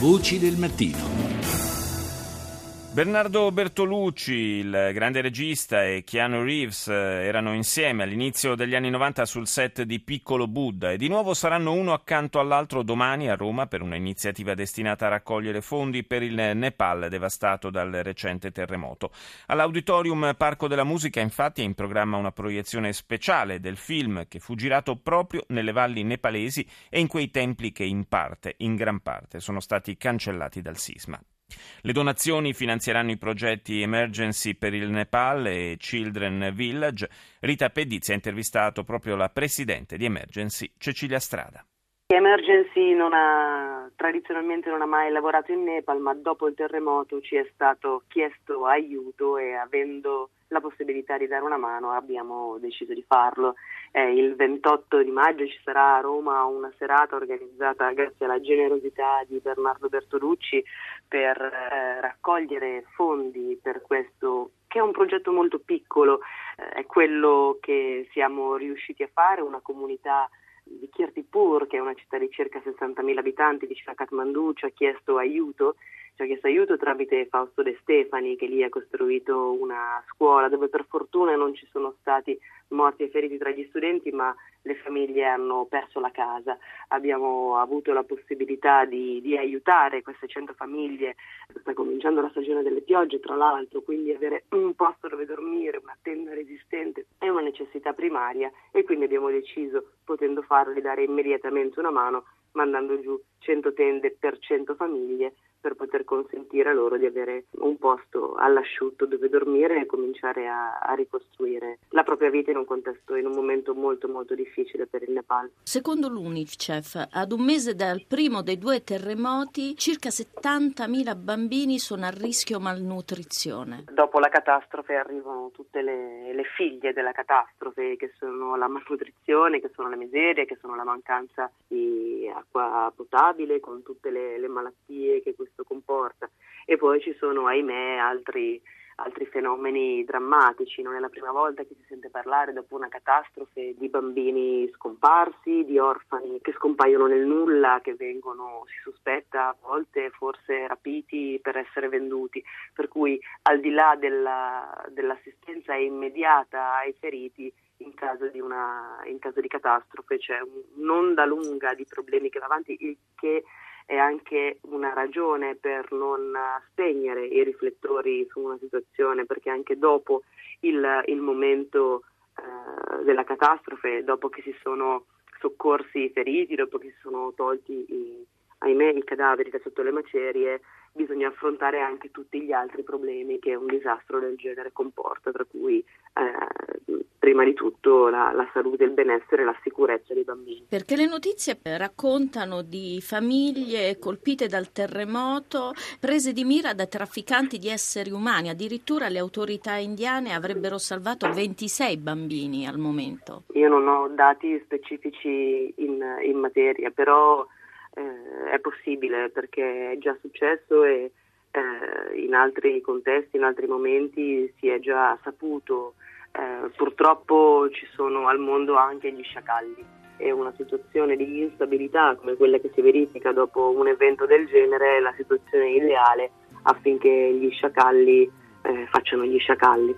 Voci del mattino. Bernardo Bertolucci, il grande regista, e Keanu Reeves eh, erano insieme all'inizio degli anni 90 sul set di Piccolo Buddha e di nuovo saranno uno accanto all'altro domani a Roma per un'iniziativa destinata a raccogliere fondi per il Nepal devastato dal recente terremoto. All'Auditorium Parco della Musica infatti è in programma una proiezione speciale del film che fu girato proprio nelle valli nepalesi e in quei templi che in parte, in gran parte, sono stati cancellati dal sisma. Le donazioni finanzieranno i progetti Emergency per il Nepal e Children Village. Rita Pedizzi ha intervistato proprio la presidente di Emergency, Cecilia Strada. Emergency non ha, tradizionalmente non ha mai lavorato in Nepal, ma dopo il terremoto ci è stato chiesto aiuto e avendo la possibilità di dare una mano abbiamo deciso di farlo. Eh, il 28 di maggio ci sarà a Roma una serata organizzata grazie alla generosità di Bernardo Bertolucci per eh, raccogliere fondi per questo che è un progetto molto piccolo, eh, è quello che siamo riusciti a fare, una comunità di Kirtipur, che è una città di circa 60.000 abitanti vicino a Kathmandu, ci ha chiesto aiuto ci ha chiesto aiuto tramite Fausto De Stefani che lì ha costruito una scuola dove per fortuna non ci sono stati morti e feriti tra gli studenti ma le famiglie hanno perso la casa. Abbiamo avuto la possibilità di, di aiutare queste 100 famiglie, sta cominciando la stagione delle piogge tra l'altro, quindi avere un posto dove dormire, una tenda resistente è una necessità primaria e quindi abbiamo deciso, potendo farlo, di dare immediatamente una mano mandando giù 100 tende per 100 famiglie per poter consentire loro di avere un posto all'asciutto dove dormire e cominciare a, a, ricostruire la propria vita in un contesto, in un momento molto molto difficile per il Nepal. Secondo l'UNICEF, ad un mese dal primo dei due terremoti, circa 70.000 bambini sono a rischio malnutrizione. Dopo la catastrofe arrivano tutte le, le figlie della catastrofe, che sono la malnutrizione, che sono la miseria, che sono la mancanza di acqua potabile, con tutte le, le malattie che questo questo comporta. E poi ci sono, ahimè, altri, altri fenomeni drammatici. Non è la prima volta che si sente parlare dopo una catastrofe di bambini scomparsi, di orfani che scompaiono nel nulla, che vengono, si sospetta a volte forse rapiti per essere venduti. Per cui al di là della, dell'assistenza immediata ai feriti, in caso di, una, in caso di catastrofe c'è un'onda lunga di problemi che va avanti, il che è anche una ragione per non spegnere i riflettori su una situazione, perché anche dopo il, il momento eh, della catastrofe, dopo che si sono soccorsi i feriti, dopo che si sono tolti i, ahimè, i cadaveri da sotto le macerie, bisogna affrontare anche tutti gli altri problemi che un disastro del genere comporta, tra cui eh, prima di tutto la, la, salute, il benessere e la sicurezza dei bambini. Perché le notizie raccontano di famiglie colpite dal terremoto, prese di mira da trafficanti di esseri umani, addirittura le autorità indiane avrebbero salvato 26 bambini al momento. Io non ho dati specifici in, in materia, però eh, è possibile perché è già successo e eh, in altri contesti, in altri momenti si è già saputo eh, purtroppo ci sono al mondo anche gli sciacalli e una situazione di instabilità come quella che si verifica dopo un evento del genere è la situazione ideale affinché gli sciacalli eh, facciano gli sciacalli.